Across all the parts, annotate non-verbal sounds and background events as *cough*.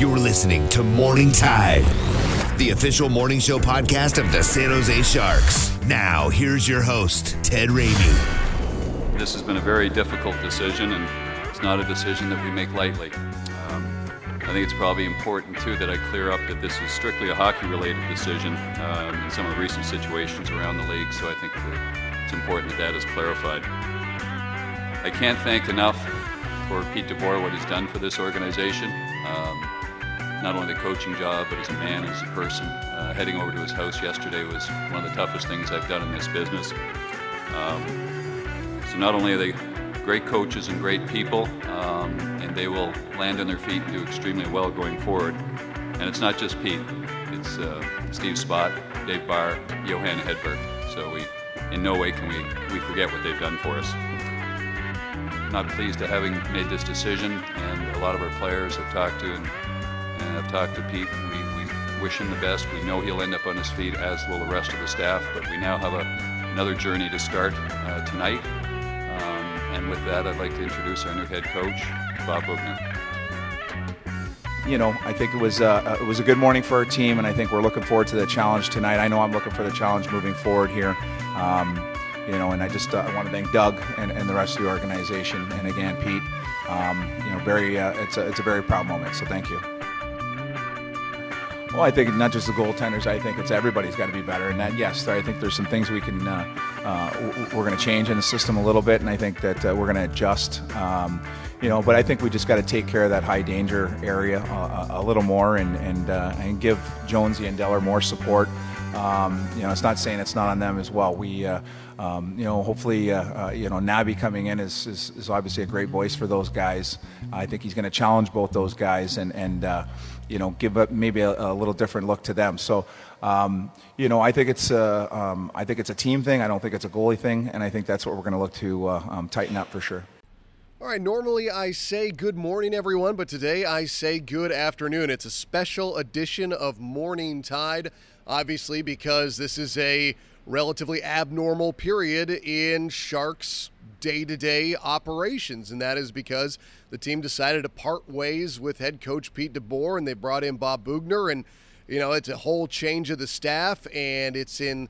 You're listening to Morning Tide, the official morning show podcast of the San Jose Sharks. Now, here's your host, Ted Ramey. This has been a very difficult decision, and it's not a decision that we make lightly. Um, I think it's probably important, too, that I clear up that this is strictly a hockey related decision um, in some of the recent situations around the league, so I think it's important that that is clarified. I can't thank enough for Pete DeBoer what he's done for this organization. Um, not only the coaching job, but as a man, as a person. Uh, heading over to his house yesterday was one of the toughest things I've done in this business. Um, so not only are they great coaches and great people, um, and they will land on their feet and do extremely well going forward. And it's not just Pete; it's uh, Steve Spott, Dave Barr, Johan Hedberg. So we, in no way can we we forget what they've done for us. Not pleased to having made this decision, and a lot of our players have talked to and and I've talked to Pete. We, we wish him the best. We know he'll end up on his feet, as will the rest of the staff. But we now have a, another journey to start uh, tonight. Um, and with that, I'd like to introduce our new head coach, Bob Boughner. You know, I think it was uh, it was a good morning for our team, and I think we're looking forward to the challenge tonight. I know I'm looking for the challenge moving forward here. Um, you know, and I just uh, I want to thank Doug and, and the rest of the organization, and again Pete. Um, you know, very uh, it's a it's a very proud moment. So thank you. Well, I think not just the goaltenders. I think it's everybody's got to be better. And that, yes, I think there's some things we can uh, uh, we're going to change in the system a little bit, and I think that uh, we're going to adjust. Um, you know, but I think we just got to take care of that high danger area a, a little more, and and uh, and give Jonesy and Deller more support. Um, you know, it's not saying it's not on them as well. We, uh, um, you know, hopefully, uh, uh, you know, Nabby coming in is, is, is, obviously a great voice for those guys. I think he's going to challenge both those guys and, and uh, you know, give maybe a, a, little different look to them. So, um, you know, I think it's a, um, I think it's a team thing. I don't think it's a goalie thing, and I think that's what we're going to look to uh, um, tighten up for sure. All right, normally I say good morning, everyone, but today I say good afternoon. It's a special edition of Morning Tide obviously, because this is a relatively abnormal period in Sharks' day to day operations. And that is because the team decided to part ways with head coach Pete DeBoer and they brought in Bob Boughner. And, you know, it's a whole change of the staff, and it's in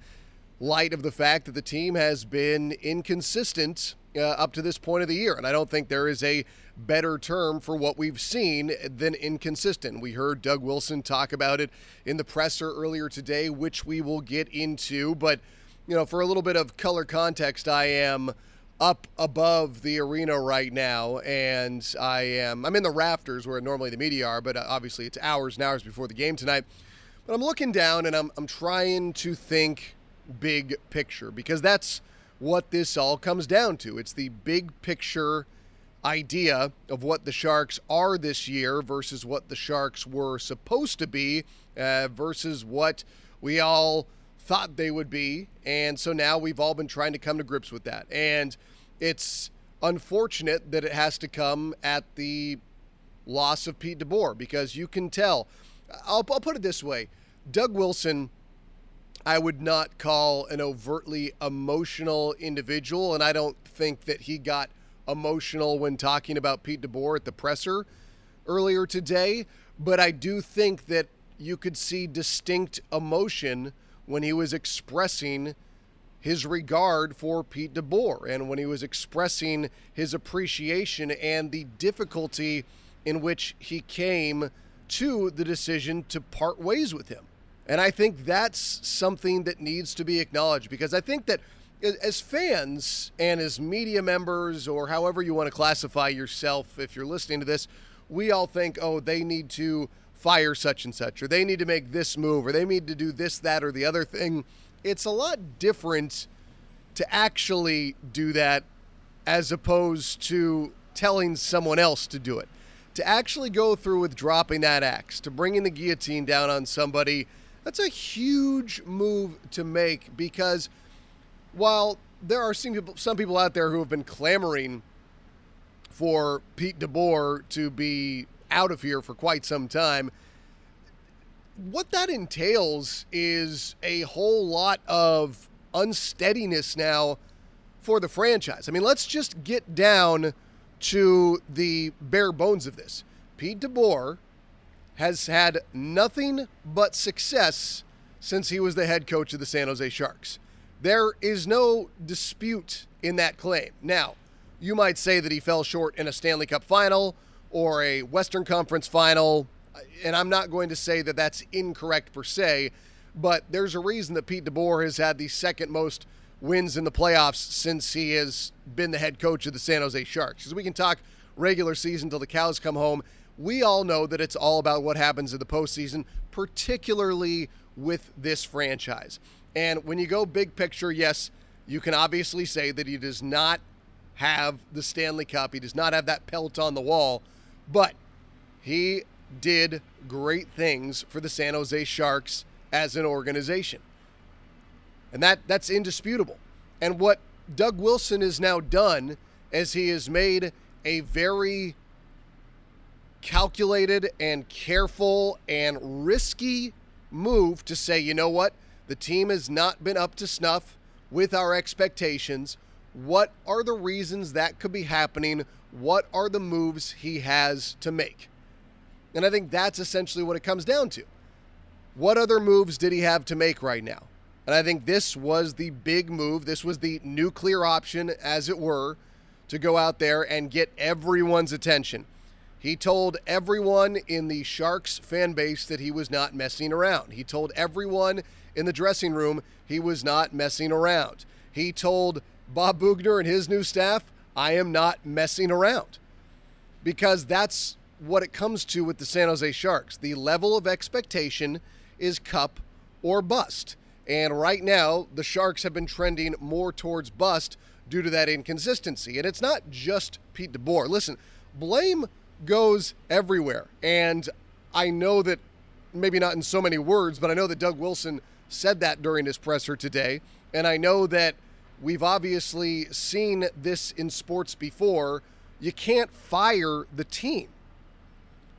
light of the fact that the team has been inconsistent uh, up to this point of the year. And I don't think there is a better term for what we've seen than inconsistent. We heard Doug Wilson talk about it in the presser earlier today, which we will get into. But, you know, for a little bit of color context, I am up above the arena right now and I am I'm in the rafters where normally the media are, but uh, obviously it's hours and hours before the game tonight. But I'm looking down and I'm I'm trying to think big picture because that's what this all comes down to. It's the big picture idea of what the Sharks are this year versus what the Sharks were supposed to be uh, versus what we all thought they would be. And so now we've all been trying to come to grips with that. And it's unfortunate that it has to come at the loss of Pete DeBoer because you can tell. I'll, I'll put it this way Doug Wilson. I would not call an overtly emotional individual, and I don't think that he got emotional when talking about Pete DeBoer at the presser earlier today, but I do think that you could see distinct emotion when he was expressing his regard for Pete DeBoer and when he was expressing his appreciation and the difficulty in which he came to the decision to part ways with him. And I think that's something that needs to be acknowledged because I think that as fans and as media members, or however you want to classify yourself, if you're listening to this, we all think, oh, they need to fire such and such, or they need to make this move, or they need to do this, that, or the other thing. It's a lot different to actually do that as opposed to telling someone else to do it. To actually go through with dropping that axe, to bringing the guillotine down on somebody, that's a huge move to make because while there are some people, some people out there who have been clamoring for Pete DeBoer to be out of here for quite some time, what that entails is a whole lot of unsteadiness now for the franchise. I mean, let's just get down to the bare bones of this. Pete DeBoer has had nothing but success since he was the head coach of the San Jose Sharks. There is no dispute in that claim. Now, you might say that he fell short in a Stanley Cup final or a Western Conference final, and I'm not going to say that that's incorrect per se, but there's a reason that Pete DeBoer has had the second most wins in the playoffs since he has been the head coach of the San Jose Sharks. Because we can talk regular season till the cows come home. We all know that it's all about what happens in the postseason, particularly with this franchise. And when you go big picture, yes, you can obviously say that he does not have the Stanley Cup. He does not have that pelt on the wall, but he did great things for the San Jose Sharks as an organization. And that that's indisputable. And what Doug Wilson has now done is he has made a very calculated and careful and risky move to say, you know what? The team has not been up to snuff with our expectations. What are the reasons that could be happening? What are the moves he has to make? And I think that's essentially what it comes down to. What other moves did he have to make right now? And I think this was the big move. This was the nuclear option, as it were, to go out there and get everyone's attention. He told everyone in the Sharks fan base that he was not messing around. He told everyone in the dressing room he was not messing around. He told Bob Boughner and his new staff, I am not messing around. Because that's what it comes to with the San Jose Sharks. The level of expectation is cup or bust. And right now, the Sharks have been trending more towards bust due to that inconsistency. And it's not just Pete DeBoer. Listen, blame goes everywhere. And I know that maybe not in so many words, but I know that Doug Wilson said that during his presser today. And I know that we've obviously seen this in sports before. You can't fire the team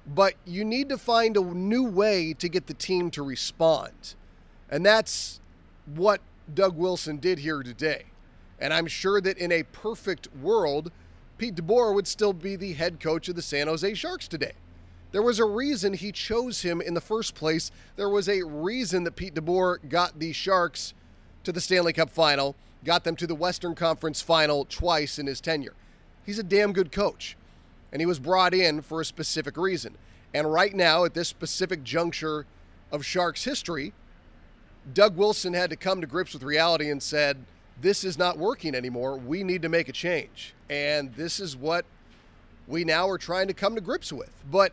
but you need to find a new way to get the team to respond. And that's what Doug Wilson did here today. And I'm sure that in a perfect world, Pete DeBoer would still be the head coach of the San Jose Sharks today. There was a reason he chose him in the first place. There was a reason that Pete DeBoer got the Sharks to the Stanley Cup final, got them to the Western Conference final twice in his tenure. He's a damn good coach and he was brought in for a specific reason. And right now, at this specific juncture of Sharks history, Doug Wilson had to come to grips with reality and said, This is not working anymore. We need to make a change. And this is what we now are trying to come to grips with. But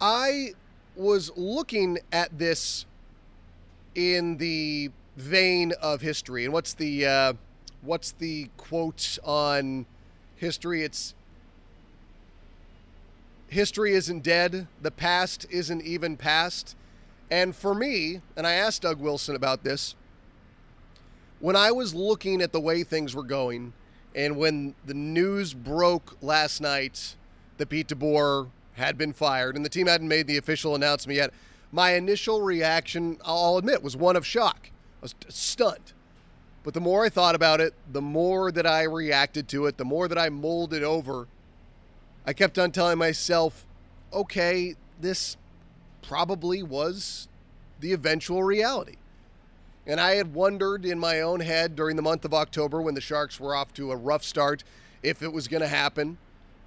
I was looking at this in the vein of history. And what's the uh, what's the quote on history? It's history isn't dead, the past isn't even past. And for me, and I asked Doug Wilson about this, when I was looking at the way things were going, and when the news broke last night that Pete DeBoer had been fired and the team hadn't made the official announcement yet, my initial reaction, I'll admit, was one of shock. I was stunned. But the more I thought about it, the more that I reacted to it, the more that I mulled it over, I kept on telling myself, okay, this probably was the eventual reality. And I had wondered in my own head during the month of October when the Sharks were off to a rough start if it was going to happen.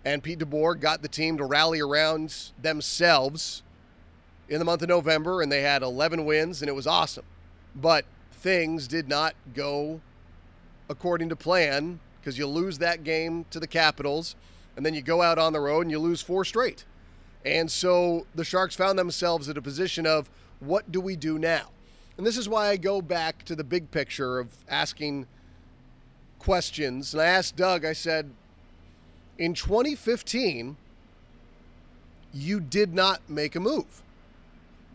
And Pete DeBoer got the team to rally around themselves in the month of November, and they had 11 wins, and it was awesome. But things did not go according to plan because you lose that game to the Capitals and then you go out on the road and you lose four straight. And so the Sharks found themselves in a position of what do we do now? And this is why I go back to the big picture of asking questions, and I asked Doug, I said, in 2015, you did not make a move.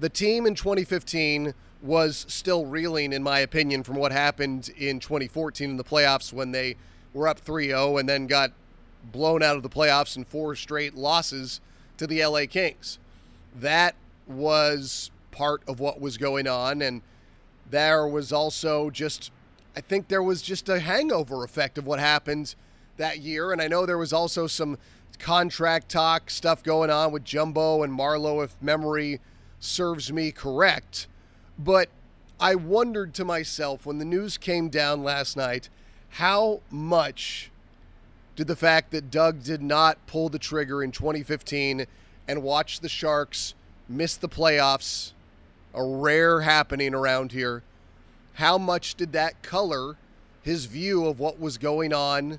The team in 2015 was still reeling, in my opinion, from what happened in 2014 in the playoffs when they were up 3 0 and then got blown out of the playoffs in four straight losses to the LA Kings. That was part of what was going on. And there was also just, I think there was just a hangover effect of what happened that year. And I know there was also some contract talk stuff going on with Jumbo and Marleau, if memory serves me correct. But I wondered to myself when the news came down last night how much did the fact that Doug did not pull the trigger in 2015 and watch the Sharks miss the playoffs, a rare happening around here, how much did that color his view of what was going on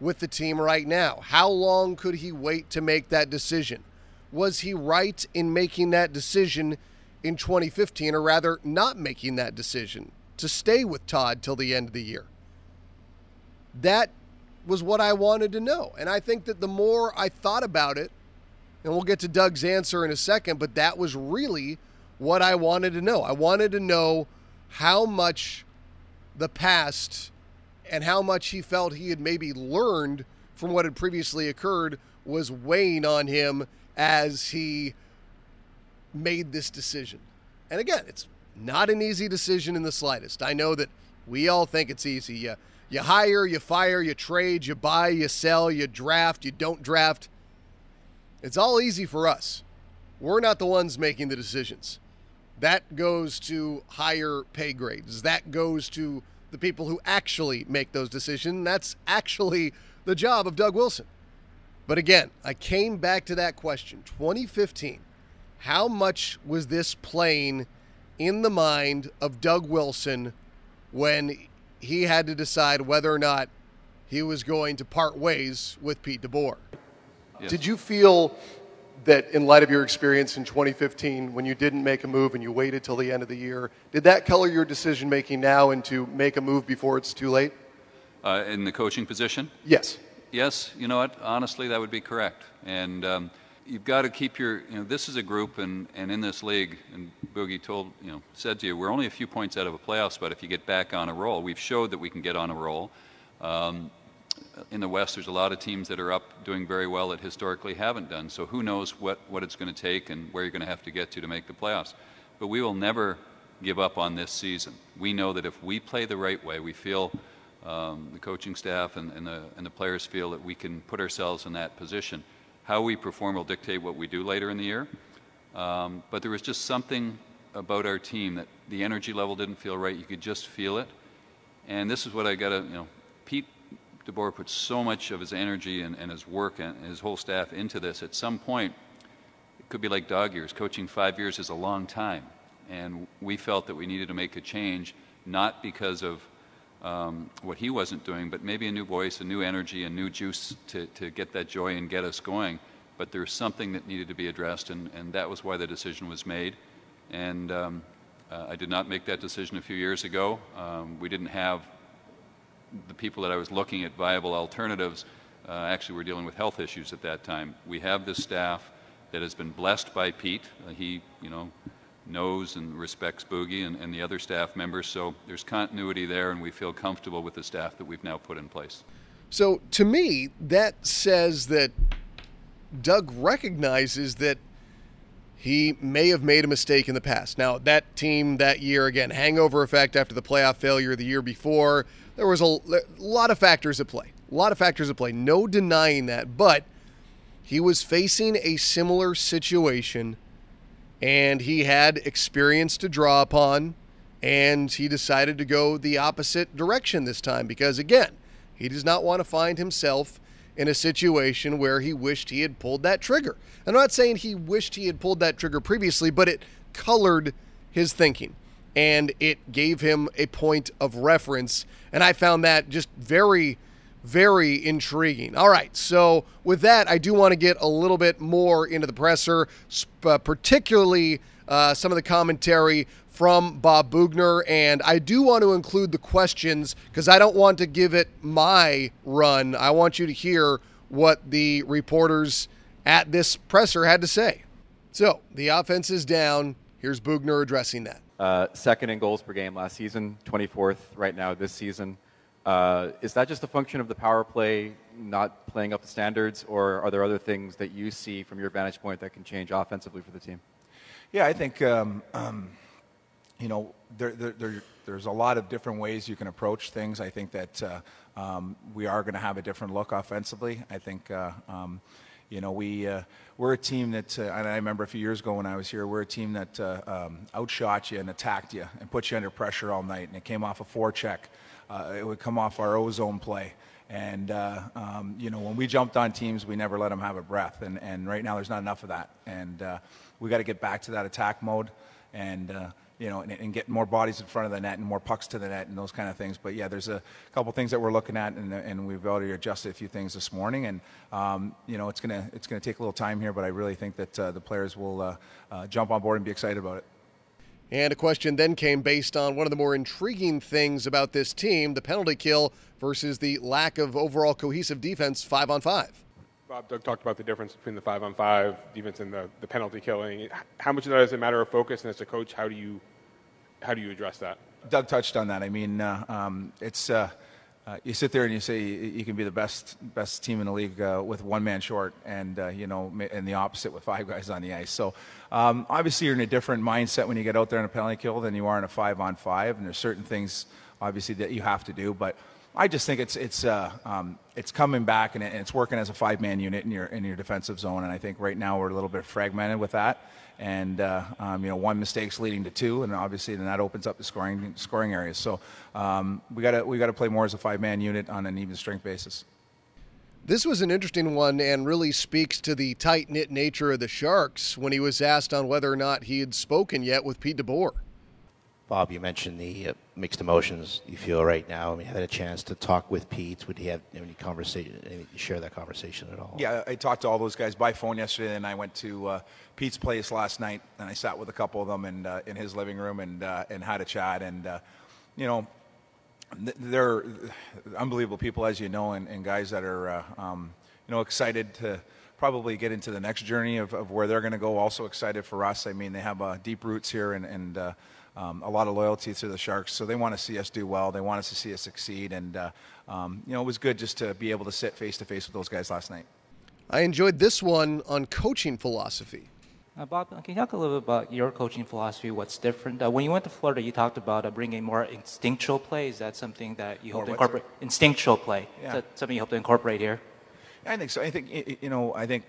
with the team right now? How long could he wait to make that decision? Was he right in making that decision in 2015, or rather, not making that decision to stay with Todd till the end of the year? That was what I wanted to know. And I think that the more I thought about it, and we'll get to Doug's answer in a second, but that was really what I wanted to know. I wanted to know how much the past and how much he felt he had maybe learned from what had previously occurred was weighing on him as he made this decision. And again, it's not an easy decision in the slightest. I know that we all think it's easy. You, you hire, you fire, you trade, you buy, you sell, you draft, you don't draft. It's all easy for us. We're not the ones making the decisions. That goes to higher pay grades. That goes to the people who actually make those decisions. That's actually the job of Doug Wilson. But again, I came back to that question 2015. How much was this playing in the mind of Doug Wilson when he had to decide whether or not he was going to part ways with Pete DeBoer? Yes. Did you feel that in light of your experience in 2015 when you didn't make a move and you waited till the end of the year did that color your decision making now and to make a move before it's too late? Uh, in the coaching position? Yes. Yes you know what? Honestly that would be correct. And um, you've got to keep your you know this is a group and, and in this league and boogie told you know said to you we're only a few points out of a playoff spot if you get back on a roll we've showed that we can get on a roll. Um, in the West, there's a lot of teams that are up doing very well that historically haven't done. So who knows what, what it's going to take and where you're going to have to get to to make the playoffs. But we will never give up on this season. We know that if we play the right way, we feel um, the coaching staff and, and, the, and the players feel that we can put ourselves in that position. How we perform will dictate what we do later in the year. Um, but there was just something about our team that the energy level didn't feel right. You could just feel it. And this is what I got to, you know, Pete DeBoer put so much of his energy and, and his work and his whole staff into this. At some point, it could be like dog years. Coaching five years is a long time. And we felt that we needed to make a change, not because of um, what he wasn't doing, but maybe a new voice, a new energy, a new juice to, to get that joy and get us going. But there's something that needed to be addressed, and, and that was why the decision was made. And um, uh, I did not make that decision a few years ago. Um, we didn't have the people that I was looking at viable alternatives uh, actually were dealing with health issues at that time. We have this staff that has been blessed by Pete. Uh, he, you know, knows and respects Boogie and, and the other staff members. So there's continuity there, and we feel comfortable with the staff that we've now put in place. So to me, that says that Doug recognizes that he may have made a mistake in the past. Now, that team that year, again, hangover effect after the playoff failure the year before, there was a, lot of factors at play. A lot of factors at play. No denying that. But he was facing a similar situation and he had experience to draw upon and he decided to go the opposite direction this time because again he does not want to find himself in a situation where he wished he had pulled that trigger i'm not saying he wished he had pulled that trigger previously but it colored his thinking and it gave him a point of reference. And I found that just very, very intriguing. All right, so with that, I do want to get a little bit more into the presser, uh, particularly uh, some of the commentary from Bob Boughner. And I do want to include the questions because I don't want to give it my run. I want you to hear what the reporters at this presser had to say. So the offense is down. Here's Boughner addressing that. Uh, second in goals per game last season, 24th right now this season. Uh, is that just a function of the power play not playing up the standards, or are there other things that you see from your vantage point that can change offensively for the team? Yeah, I think um, um, you know, there, there, there, there's a lot of different ways you can approach things. I think that uh, um, we are going to have a different look offensively. I think, uh, um, you know, we, uh, we're a team that, uh, and I remember a few years ago when I was here, we're a team that uh, um, outshot you and attacked you and put you under pressure all night. And it came off a forecheck. Uh, it would come off our ozone play. And, um, you know, when we jumped on teams, we never let them have a breath. And, and right now, there's not enough of that. And we got to get back to that attack mode. And, you know, and, and, get more bodies in front of the net and more pucks to the net and those kind of things. But yeah, there's a couple things that we're looking at, and, and we've already adjusted a few things this morning. And um, you know, it's gonna it's gonna take a little time here, but I really think that uh, the players will uh, uh, jump on board and be excited about it. And a question then came based on one of the more intriguing things about this team: the penalty kill versus the lack of overall cohesive defense, five on five. Bob, Doug talked about the difference between the five on five defense and the, the penalty killing. How much of that is a matter of focus? And as a coach, how do you how do you address that? Doug touched on that. I mean, uh, um, it's uh, uh, you sit there and you say you can be the best best team in the league uh, with one man short, and uh, you know, and the opposite with five guys on the ice. So um, obviously, you're in a different mindset when you get out there in a penalty kill than you are in a five on five, and there's certain things obviously that you have to do, but I just think it's it's uh, um, it's coming back and it's working as a five man unit in your in your defensive zone. And I think right now we're a little bit fragmented with that. And uh, um, you know, one mistake's leading to two, and obviously then that opens up the scoring scoring areas. So um, we got to we got to play more as a five man unit on an even strength basis. This was an interesting one and really speaks to the tight knit nature of the Sharks when he was asked on whether or not he had spoken yet with Pete DeBoer. Bob, you mentioned the uh, mixed emotions you feel right now. I mean, had a chance to talk with Pete. Would he have any conversation? Any, share that conversation at all? Yeah, I talked to all those guys by phone yesterday, and I went to uh, Pete's place last night, and I sat with a couple of them in uh, in his living room and uh, and had a chat. And uh, you know, they're unbelievable people, as you know, and, and guys that are uh, um, you know excited to probably get into the next journey of, of where they're going to go. Also excited for us. I mean, they have deep roots here, and and um, a lot of loyalty to the Sharks. So they want to see us do well. They want us to see us succeed. And, uh, um, you know, it was good just to be able to sit face to face with those guys last night. I enjoyed this one on coaching philosophy. Uh, Bob, can you talk a little bit about your coaching philosophy? What's different? Uh, when you went to Florida, you talked about uh, bringing more instinctual play. Is that something that you hope to incorporate? Instinctual play. Yeah. Is that something you hope to incorporate here? I think so. I think you know. I think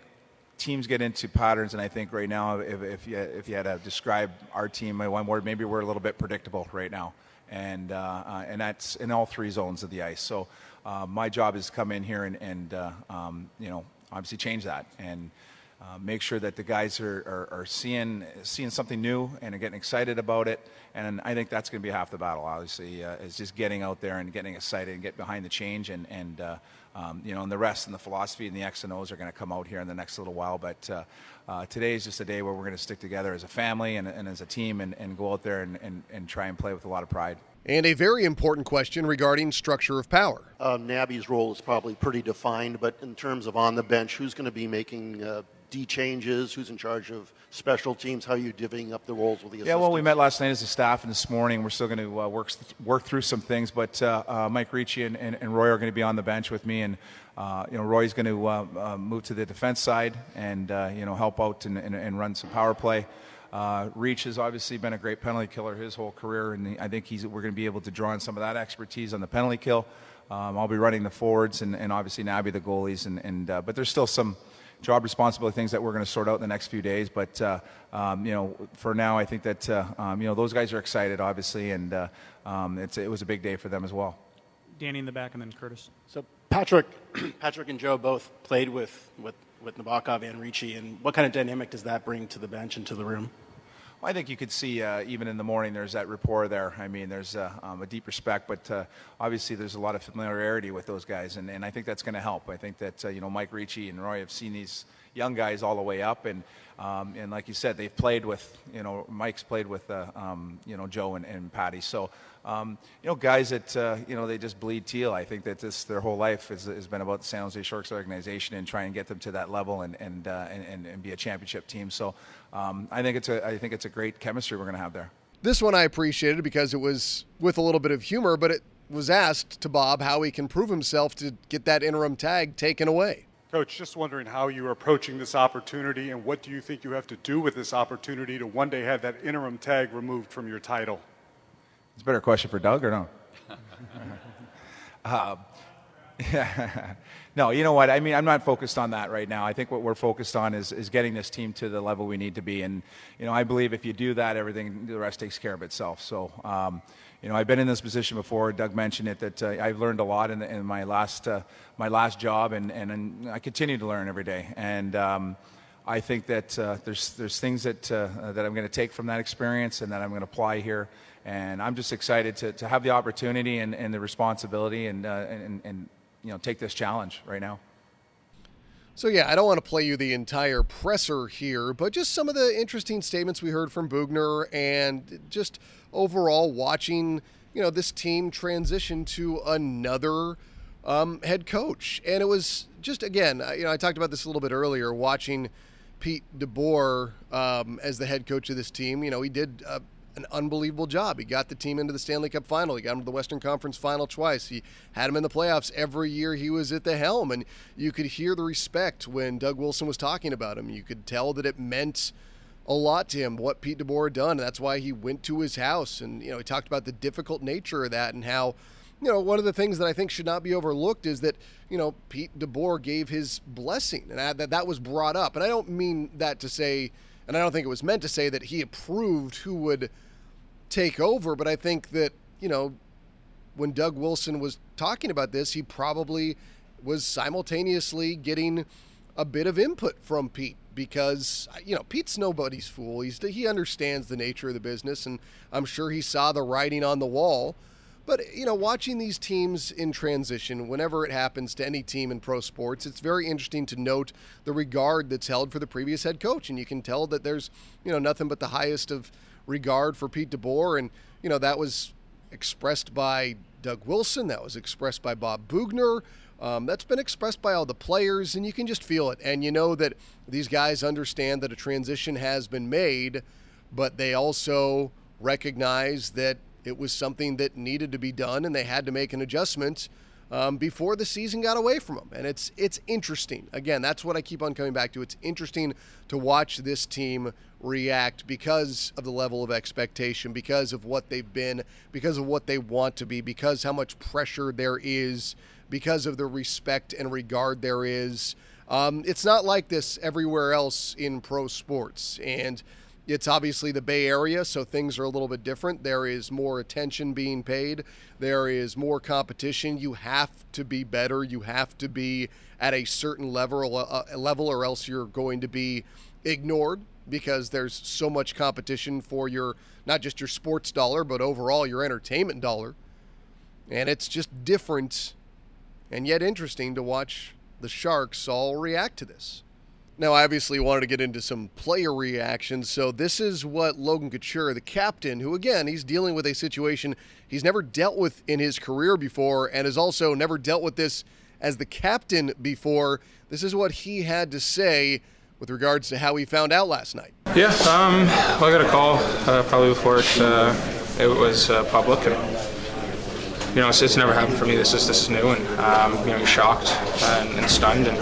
teams get into patterns, and I think right now, if, if, you, if you had to describe our team in one word, maybe we're a little bit predictable right now, and uh, uh, and that's in all three zones of the ice. So uh, my job is to come in here and, and uh, um, you know obviously change that and. Uh, make sure that the guys are, are, are, seeing seeing something new and are getting excited about it. And I think that's going to be half the battle. Obviously, uh, is just getting out there and getting excited and get behind the change and and um, you know, and the rest and the philosophy and the X and O's are going to come out here in the next little while. But uh, uh, today is just a day where we're going to stick together as a family and, and as a team and, and go out there and, and, and, try and play with a lot of pride. And a very important question regarding structure of power. Uh, Nabby's role is probably pretty defined, but in terms of on the bench, who's going to be making uh, D changes? Who's in charge of special teams? How are you divvying up the roles with the assistants? Yeah, well, we met last night as a staff, and this morning we're still going to uh, work work through some things. But uh, uh, Mike Ricci and, and, and, Roy are going to be on the bench with me, and uh, you know Roy's going to uh, uh, move to the defense side and you know help out and, and, and, run some power play. Reach has obviously been a great penalty killer his whole career, and I think he's we're going to be able to draw on some of that expertise on the penalty kill. Um, I'll be running the forwards, and, and obviously Nabby the goalies, and, and but there's still some job responsibility things that we're going to sort out in the next few days. But uh, um, you know, for now, I think that uh, um, you know those guys are excited, obviously, and uh, um, it was a big day for them as well. Danny in the back, and then Curtis. So Patrick, *clears throat* Patrick and Joe both played with with with Nabokov and Ricci, and what kind of dynamic does that bring to the bench and to the room? Well, I think you could see uh, even in the morning there's that rapport there. I mean, there's uh, um, a deep respect, but uh, obviously there's a lot of familiarity with those guys, and, and I think that's going to help. I think that uh, you know Mike Ricci and Roy have seen these young guys all the way up. And um, and like you said, they've played with, you know, Mike's played with, uh, um, you know, Joe and, and Patty. So, um, you know, guys that, uh, you know, they just bleed teal. I think that this, their whole life has, has been about the San Jose Sharks organization and try and get them to that level and, and, uh, and, and, be a championship team. So um, I think it's a, I think it's a great chemistry we're going to have there. This one I appreciated because it was with a little bit of humor, but it was asked to Bob how he can prove himself to get that interim tag taken away. Coach, just wondering how you're approaching this opportunity and what do you think you have to do with this opportunity to one day have that interim tag removed from your title? It's a better question for Doug or no? yeah. *laughs* *laughs* no, you know what? I mean, I'm not focused on that right now. I think what we're focused on is, is getting this team to the level we need to be. And, you know, I believe if you do that, everything, the rest takes care of itself. So, um, you know, I've been in this position before. Doug mentioned it that uh, I've learned a lot in, in my last uh, my last job, and, and, and, I continue to learn every day. And um, I think that uh, there's there's things that uh, that I'm going to take from that experience and that I'm going to apply here. And I'm just excited to, to have the opportunity and, and the responsibility and, uh, and and you know take this challenge right now. So, yeah, I don't want to play you the entire presser here, but just some of the interesting statements we heard from Boughner and just overall watching, you know, this team transition to another um, head coach. And it was just, again, you know, I talked about this a little bit earlier, watching Pete DeBoer um, as the head coach of this team. You know, he did an unbelievable job. He got the team into the Stanley Cup final. He got them to the Western Conference final twice. He had them in the playoffs every year he was at the helm. And you could hear the respect when Doug Wilson was talking about him. You could tell that it meant a lot to him what Pete DeBoer had done. And that's why he went to his house. And, you know, he talked about the difficult nature of that and how, you know, one of the things that I think should not be overlooked is that, you know, Pete DeBoer gave his blessing and that that was brought up. And I don't mean that to say, and I don't think it was meant to say that he approved who would – take over. But I think that, you know, when Doug Wilson was talking about this, he probably was simultaneously getting a bit of input from Pete because you know Pete's nobody's fool. He's he understands the nature of the business, and I'm sure he saw the writing on the wall. But you know, watching these teams in transition, whenever it happens to any team in pro sports, it's very interesting to note the regard that's held for the previous head coach, and you can tell that there's you know nothing but the highest of regard for Pete DeBoer, and you know that was expressed by Doug Wilson, that was expressed by Bob Boughner. Um, that's been expressed by all the players, and you can just feel it. And you know that these guys understand that a transition has been made, but they also recognize that it was something that needed to be done, and they had to make an adjustment um, before the season got away from them. And it's it's interesting. Again, that's what I keep on coming back to. It's interesting to watch this team react because of the level of expectation, because of what they've been, because of what they want to be, because how much pressure there is, because of the respect and regard there is. Um, it's not like this everywhere else in pro sports, and it's obviously the Bay Area, so things are a little bit different. There is more attention being paid. There is more competition. You have to be better. You have to be at a certain level, uh, level, or else you're going to be ignored because there's so much competition for your not just your sports dollar, but overall your entertainment dollar. And it's just different and yet interesting to watch the Sharks all react to this. Now, I obviously wanted to get into some player reactions, so this is what Logan Couture, the captain, who again, he's dealing with a situation he's never dealt with in his career before and has also never dealt with this as the captain before. This is what he had to say with regards to how he found out last night. Yeah, um, well, I got a call uh, probably before it, uh, it was uh, public. And, you know, it's, it's, never happened for me. This is this is new, and um, you know, you're shocked and, and stunned, and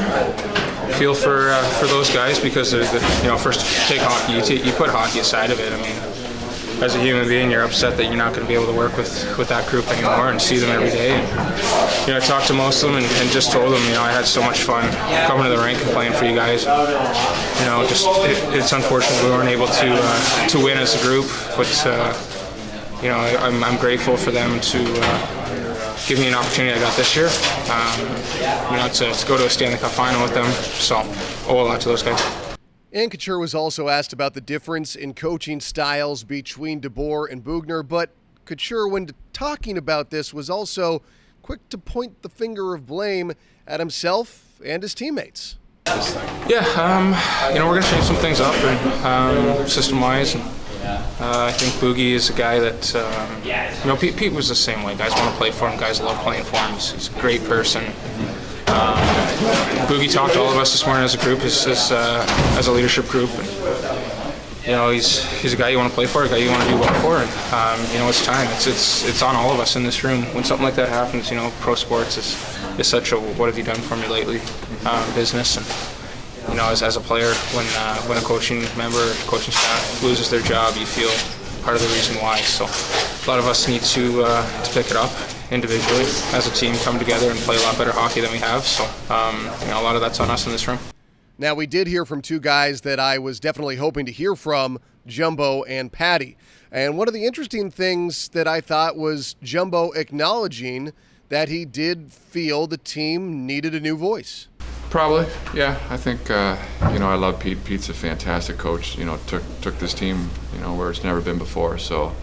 feel for uh, for those guys because the, you know, first take hockey, you, t- you put hockey aside of it. I mean, as a human being, you're upset that you're not going to be able to work with, with that group anymore and see them every day. And, you know, I talked to most of them and, and, just told them, you know, I had so much fun coming to the rink and playing for you guys. You know, just it, it's unfortunate we weren't able to uh, to win as a group, but uh, you know, I, I'm grateful for them to. Give me an opportunity I got this year. Um, you know, to, to go to a Stanley Cup final with them. So, owe a lot to those guys. And Couture was also asked about the difference in coaching styles between DeBoer and Boughner, but Couture, when talking about this, was also quick to point the finger of blame at himself and his teammates. Yeah, um, you know, we're going to change some things up and um, system-wise. And, uh, I think Boogie is a guy that, um, you know, Pete, Pete, was the same way. Guys want to play for him. Guys love playing for him. He's, he's a great person. Um, Boogie talked to all of us this morning as a group, as, as, uh, as a leadership group. And, you know, he's he's a guy you want to play for, a guy you want to do well for, and um, you know, it's time. It's it's it's on all of us in this room. When something like that happens, you know, pro sports is is such a what have you done for me lately um, business, and you know, as, as a player, when uh, when a coaching member, coaching staff loses their job, you feel part of the reason why. So a lot of us need to uh, to pick it up individually as a team, come together and play a lot better hockey than we have. So um, you know, a lot of that's on us in this room. Now, we did hear from two guys that I was definitely hoping to hear from Jumbo and Patty. And one of the interesting things that I thought was Jumbo acknowledging that he did feel the team needed a new voice. Probably, yeah. I think uh, you know I love Pete. Pete's a fantastic coach. You know, took took this team you know where it's never been before. So,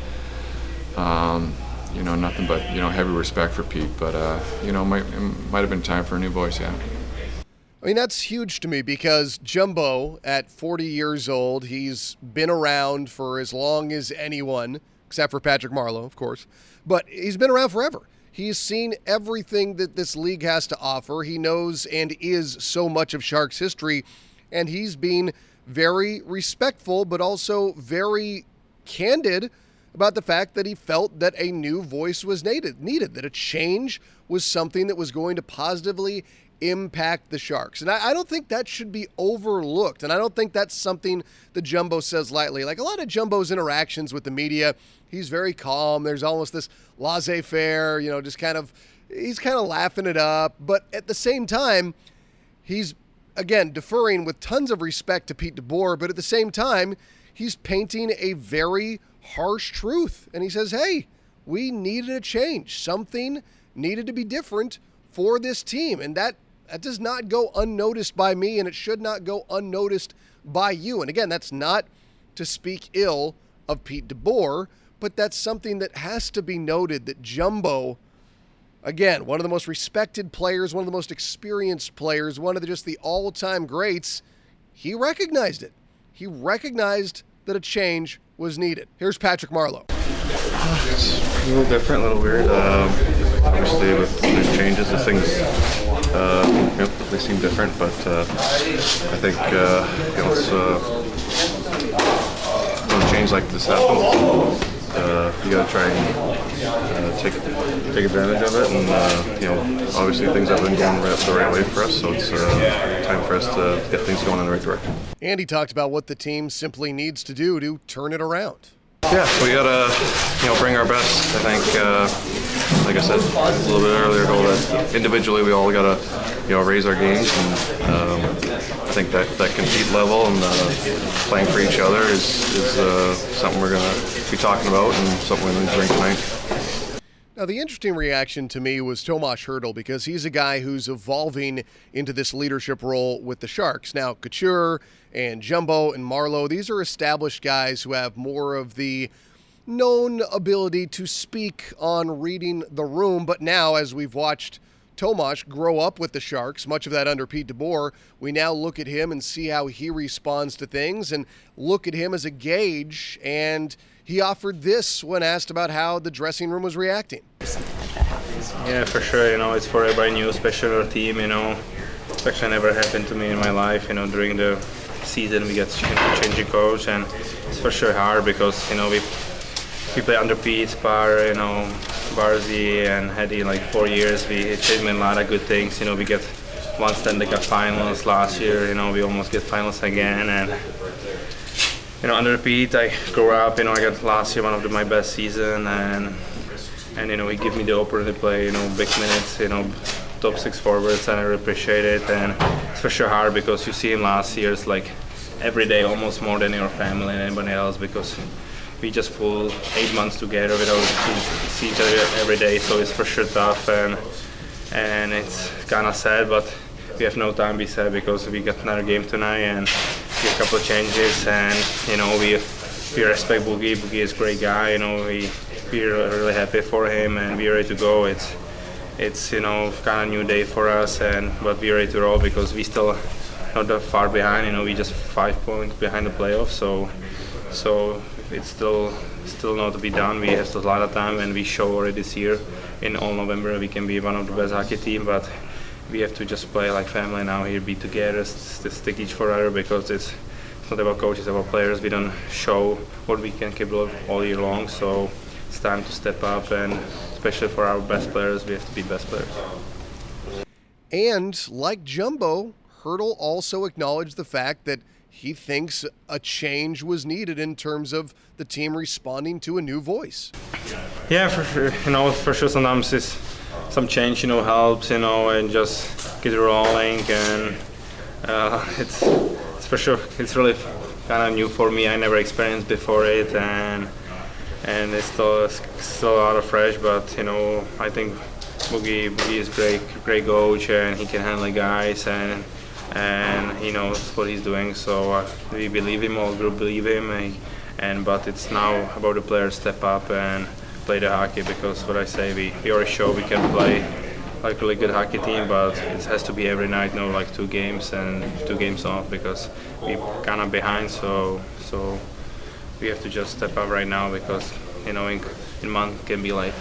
um, you know, nothing but you know heavy respect for Pete. But uh, you know, might might have been time for a new voice, yeah. I mean, that's huge to me because Jumbo, at 40 years old, he's been around for as long as anyone, except for Patrick Marleau, of course, but he's been around forever. He's seen everything that this league has to offer. He knows and is so much of Sharks history, and he's been very respectful, but also very candid about the fact that he felt that a new voice was needed, needed that a change was something that was going to positively impact the Sharks. And I, I, don't think that should be overlooked. And I don't think that's something the Jumbo says lightly. Like a lot of Jumbo's interactions with the media, he's very calm. There's almost this laissez faire, you know, just kind of, he's kind of laughing it up. But at the same time, he's, again, deferring with tons of respect to Pete DeBoer. But at the same time, he's painting a very harsh truth. And he says, hey, we needed a change. Something needed to be different for this team. And that that does not go unnoticed by me, and it should not go unnoticed by you. And again, that's not to speak ill of Pete DeBoer, but that's something that has to be noted that Jumbo, again, one of the most respected players, one of the most experienced players, one of the, just the all time greats, he recognized it. He recognized that a change was needed. Here's Patrick Marleau. It's a little different, a little weird. Um, obviously, with these changes, the things uh, yep, they seem different, but uh, I think uh, you know, it's, uh, when change like this happens, uh, you got to try and uh, take take advantage of it. And uh, you know, obviously things have been going the right way for us, so it's uh, time for us to get things going in the right direction. Andy talked about what the team simply needs to do to turn it around. Yeah, we gotta you know bring our best. I think, uh, like I said a little bit earlier that individually we all gotta you know raise our games, and um, I think that that compete level and uh, playing for each other is is uh, something we're gonna be talking about and something we're gonna bring tonight. Now, the interesting reaction to me was Tomas Hertl because he's a guy who's evolving into this leadership role with the Sharks. Now, Couture and Jumbo and Marleau, These are established guys who have more of the known ability to speak on reading the room. But now, as we've watched Tomas grow up with the Sharks, much of that under Pete DeBoer, we now look at him and see how he responds to things and look at him as a gauge. And he offered this when asked about how the dressing room was reacting. Yeah, for sure. You know, it's for everybody new, especially our team. You know, it's actually never happened to me in my life. You know, during the season we get changing coach, and it's for sure hard because you know we we play under Pete, Bar, you know, Barzy and Hedy like four years. We achieved a lot of good things. You know, we get one Stanley Cup finals last year. You know, we almost get finals again, and you know, under Pete, I grew up. You know, I got last year one of the, my best season, and and you know, he gave me the opportunity to play. You know, big minutes. You know, top six forwards, and I really appreciate it. And it's for sure hard because you see him last year. It's like every day, almost more than your family and anybody else, because we just full eight months together without see each other every day. So it's for sure tough, and and it's kind of sad, but we have no time to be sad because we got another game tonight and a couple of changes, and you know we we respect Boogie. Boogie is a great guy. You know we we're really happy for him, and we're ready to go. It's it's you know kind of new day for us, and but we're ready to roll because we still not that far behind. You know, we just five points behind the playoffs. So, so it's still still not to be done. We have still a lot of time, and we show already this year in all November we can be one of the best hockey team. But we have to just play like family now here, be together, stick each for other because it's not about coaches, about players. We don't show what we can capable all year long. So it's time to step up, and especially for our best players, we have to be best players. And like Jumbo, Hertl also acknowledged the fact that he thinks a change was needed in terms of the team responding to a new voice. Yeah, for sure. You know, for sure, sometimes it's some change, you know, helps, you know, and just get rolling. And uh, it's, it's for sure, it's really kind of new for me. I never experienced before it, and and it's still still a lot of fresh. But you know, I think Boogie, Boogie is great, great coach, and he can handle guys, and and he knows what he's doing. So uh, we believe him, all group believe him, and, and but it's now about the players step up and play the hockey because what I say, we, we already show we can play like really good hockey team, but it has to be every night, no like two games and two games off because we kind of behind. So so we have to just step up right now because you know in, in month can be late.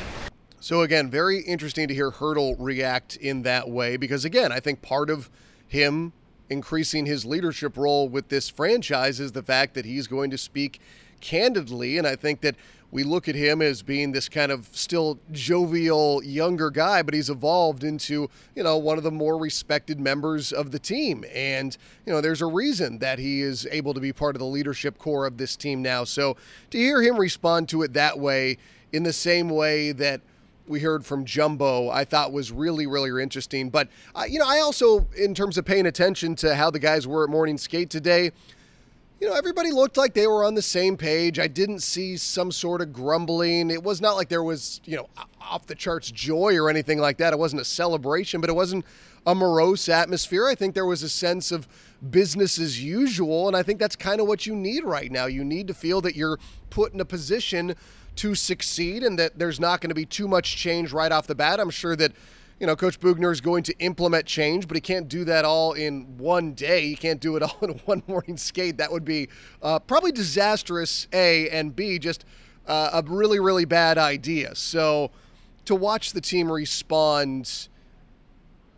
So again, very interesting to hear Hertl react in that way because again, I think part of him increasing his leadership role with this franchise is the fact that he's going to speak candidly, and I think that we look at him as being this kind of still jovial younger guy, but he's evolved into, you know, one of the more respected members of the team. And, you know, there's a reason that he is able to be part of the leadership core of this team now. So to hear him respond to it that way, in the same way that we heard from Jumbo, I thought was really, really interesting. But, uh, you know, I also, in terms of paying attention to how the guys were at morning skate today, you know, everybody looked like they were on the same page. I didn't see some sort of grumbling. It was not like there was, you know, off the charts joy or anything like that. It wasn't a celebration, but it wasn't a morose atmosphere. I think there was a sense of business as usual. And I think that's kind of what you need right now. You need to feel that you're put in a position to succeed and that there's not going to be too much change right off the bat. I'm sure that you know, Coach Boughner is going to implement change, but he can't do that all in one day. He can't do it *laughs* all in one morning skate. That would be uh, probably disastrous, A, and B, just uh, a really, really bad idea. So to watch the team respond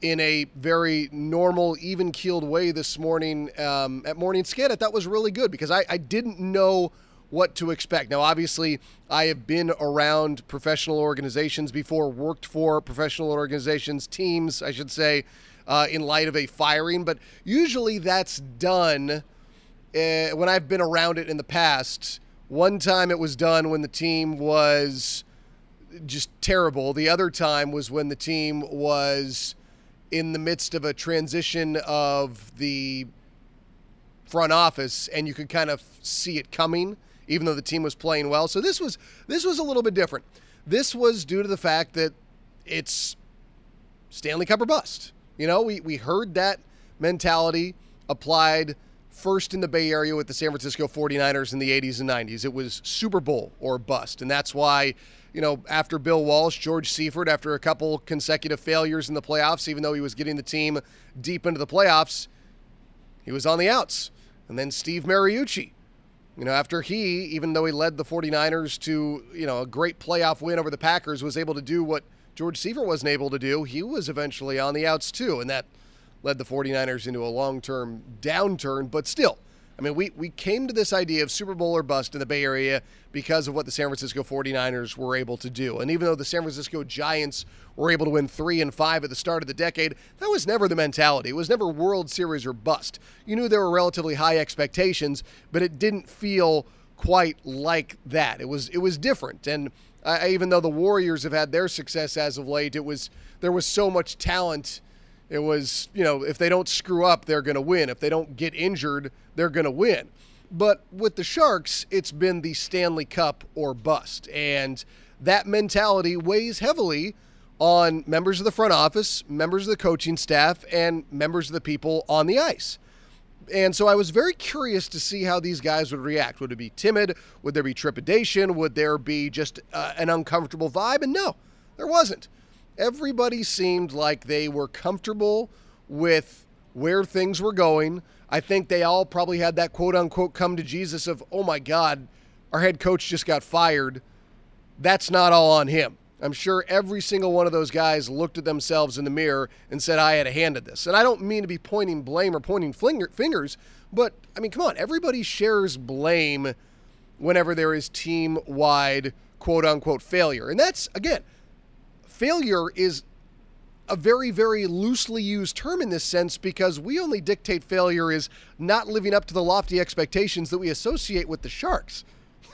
in a very normal, even keeled way this morning um, at morning skate, I thought was really good because I, I didn't know – what to expect. Now, obviously, I have been around professional organizations before, worked for professional organizations, teams, I should say, uh, in light of a firing, but usually that's done uh, when I've been around it in the past. One time it was done when the team was just terrible. The other time was when the team was in the midst of a transition of the front office and you could kind of see it coming even though the team was playing well. So this was this was a little bit different. This was due to the fact that it's Stanley Cup or bust. You know, we, we heard that mentality applied first in the Bay Area with the San Francisco 49ers in the 80s and 90s. It was Super Bowl or bust. And that's why, you know, after Bill Walsh, George Seifert, after a couple consecutive failures in the playoffs, even though he was getting the team deep into the playoffs, he was on the outs. And then Steve Mariucci you know, after he, even though he led the 49ers to, you know, a great playoff win over the Packers, was able to do what George Seifert wasn't able to do, he was eventually on the outs too. And that led the 49ers into a long term downturn. But still, I mean, we, we came to this idea of Super Bowl or bust in the Bay Area because of what the San Francisco 49ers were able to do. And even though the San Francisco Giants were able to win three and five at the start of the decade, that was never the mentality. It was never World Series or bust. You knew there were relatively high expectations, but it didn't feel quite like that. It was it was different. And uh, even though the Warriors have had their success as of late, it was there was so much talent it was, you know, if they don't screw up, they're going to win. If they don't get injured, they're going to win. But with the Sharks, it's been the Stanley Cup or bust. And that mentality weighs heavily on members of the front office, members of the coaching staff, and members of the people on the ice. And so I was very curious to see how these guys would react. Would it be timid? Would there be trepidation? Would there be just uh, an uncomfortable vibe? And no, there wasn't everybody seemed like they were comfortable with where things were going. I think they all probably had that quote unquote come to Jesus of, oh my God, our head coach just got fired. That's not all on him. I'm sure every single one of those guys looked at themselves in the mirror and said, I had a hand in this. And I don't mean to be pointing blame or pointing fingers, but I mean, come on, everybody shares blame whenever there is team wide quote unquote failure. And that's, again, failure is a very, very loosely used term in this sense because we only dictate failure is not living up to the lofty expectations that we associate with the Sharks.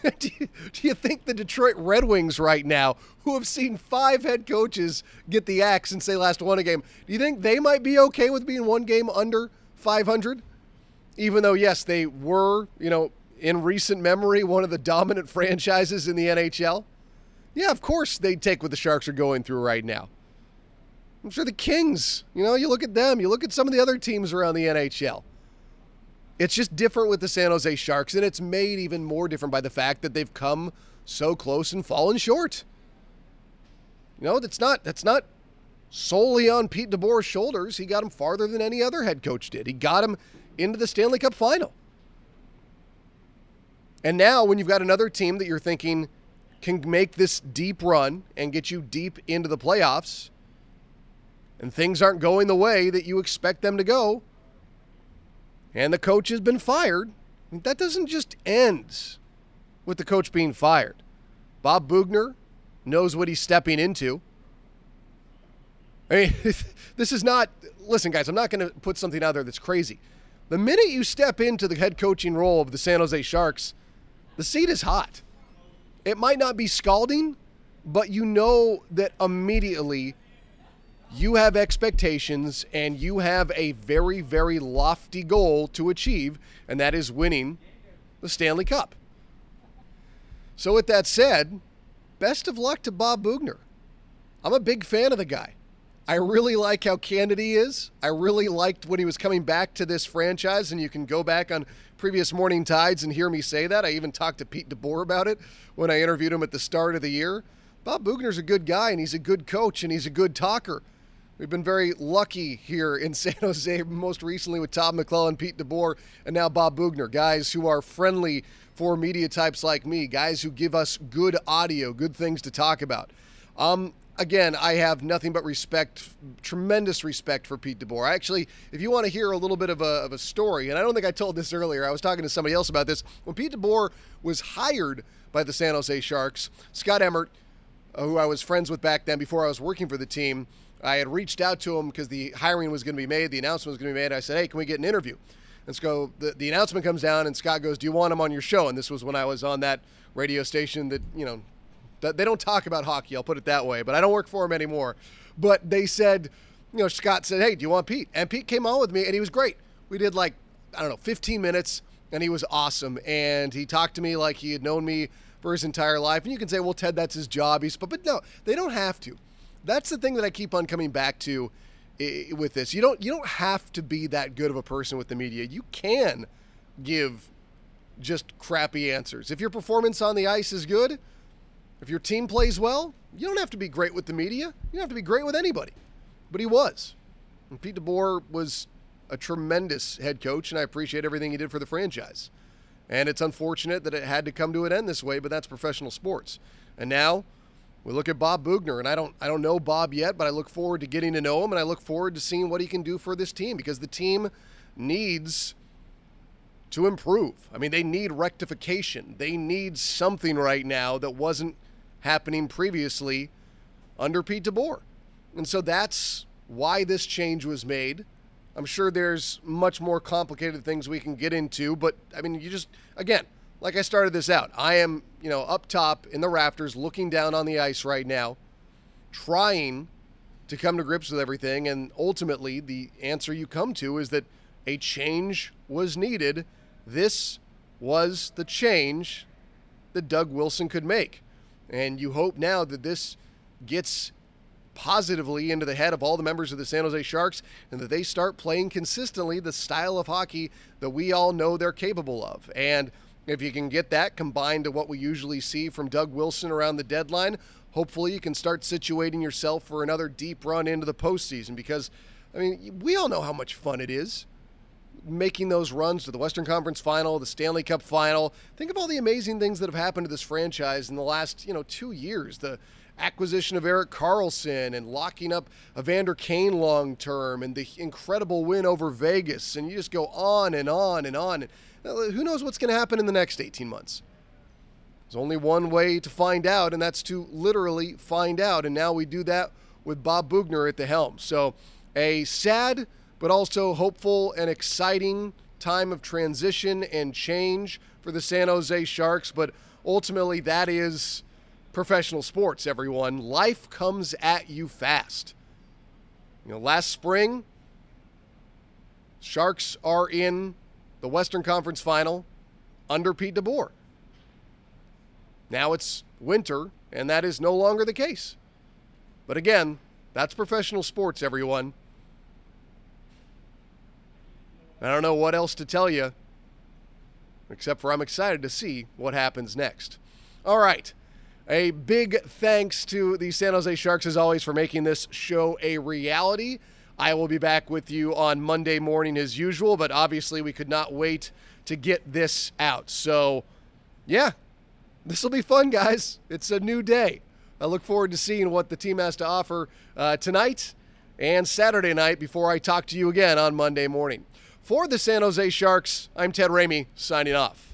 *laughs* do, you, do, you, think the Detroit Red Wings right now, who have seen five head coaches get the axe since they last won a game, do you think they might be okay with being one game under 500? Even though, yes, they were, you know, in recent memory, one of the dominant *laughs* franchises in the NHL? Yeah, of course they'd take what the Sharks are going through right now. I'm sure the Kings, you know, you look at them, you look at some of the other teams around the NHL. It's just different with the San Jose Sharks, and it's made even more different by the fact that they've come so close and fallen short. You know, that's not that's not solely on Pete DeBoer's shoulders. He got him farther than any other head coach did. He got him into the Stanley Cup final. And now when you've got another team that you're thinking can make this deep run and get you deep into the playoffs, and things aren't going the way that you expect them to go, and the coach has been fired, that doesn't just end with the coach being fired. Bob Boughner knows what he's stepping into. I mean, *laughs* this is not, listen, guys, I'm not going to put something out there that's crazy. The minute you step into the head coaching role of the San Jose Sharks, the seat is hot. It might not be scalding, but you know that immediately you have expectations and you have a very, very lofty goal to achieve, and that is winning the Stanley Cup. So, with that said, best of luck to Bob Boughner. I'm a big fan of the guy. I really like how candid he is. I really liked when he was coming back to this franchise, and you can go back on previous Morning Tides and hear me say that. I even talked to Pete DeBoer about it when I interviewed him at the start of the year. Bob Boughner's a good guy, and he's a good coach, and he's a good talker. We've been very lucky here in *laughs* San Jose, most recently with Todd McLellan, Pete DeBoer, and now Bob Boughner, guys who are friendly for media types like me, guys who give us good audio, good things to talk about. Um, again, I have nothing but respect, tremendous respect for Pete DeBoer. Actually, if you want to hear a little bit of a, of a story, and I don't think I told this earlier, I was talking to somebody else about this. When Pete DeBoer was hired by the San Jose Sharks, Scott Emmert, uh, who I was friends with back then before I was working for the team, I had reached out to him because the hiring was going to be made, the announcement was going to be made. I said, hey, can we get an interview? And so the, the announcement comes down, and Scott goes, do you want him on your show? And this was when I was on that radio station that, you know, they don't talk about hockey, I'll put it that way, but I don't work for him anymore. But they said, you know, Scott said, hey, do you want Pete? And Pete came on with me, and he was great. We did like, I don't know, 15 minutes, and he was awesome. And he talked to me like he had known me for his entire life. And you can say, well, Ted, that's his job. He's, but, but no, they don't have to that's the thing that I keep on coming back to with this. You don't you don't have to be that good of a person with the media. You can give just crappy answers. If your performance on the ice is good, if your team plays well, you don't have to be great with the media. You don't have to be great with anybody. But he was. And Pete DeBoer was a tremendous head coach, and I appreciate everything he did for the franchise. And it's unfortunate that it had to come to an end this way, but that's professional sports. And now we look at Bob Boughner, and I don't I don't know Bob yet, but I look forward to getting to know him, and I look forward to seeing what he can do for this team because the team needs to improve. I mean, they need rectification. They need something right now that wasn't happening previously under Pete DeBoer. And so that's why this change was made. I'm sure there's much more complicated things we can get into, but I mean, you just again, like I started this out, I am, you know, up top in the rafters looking down on the ice right now, trying to come to grips with everything. And ultimately, the answer you come to is that a change was needed. This was the change that Doug Wilson could make. And you hope now that this gets positively into the head of all the members of the San Jose Sharks and that they start playing consistently the style of hockey that we all know they're capable of. And if you can get that combined to what we usually see from Doug Wilson around the deadline, hopefully you can start situating yourself for another deep run into the postseason because I mean, we all know how much fun it is making those runs to the Western Conference Final, the Stanley Cup Final. Think of all the amazing things that have happened to this franchise in the last, you know, two years. The acquisition of Erik Karlsson and locking up Evander Kane long term and the incredible win over Vegas. And you just go on and on and on. Who knows what's going to happen in the next 18 months? There's only one way to find out, and that's to literally find out. And now we do that with Bob Boughner at the helm. So a sad but also hopeful and exciting time of transition and change for the San Jose Sharks. But ultimately, that is professional sports, everyone. Life comes at you fast. You know, last spring, Sharks are in the Western Conference Final under Pete DeBoer. Now it's winter, and that is no longer the case. But again, that's professional sports, everyone. I don't know what else to tell you, except for I'm excited to see what happens next. All right. A big thanks to the San Jose Sharks, as always, for making this show a reality. I will be back with you on Monday morning as usual, but obviously we could not wait to get this out. So, yeah, this will be fun, guys. It's a new day. I look forward to seeing what the team has to offer uh, tonight and Saturday night before I talk to you again on Monday morning. For the San Jose Sharks, I'm Ted Ramey signing off.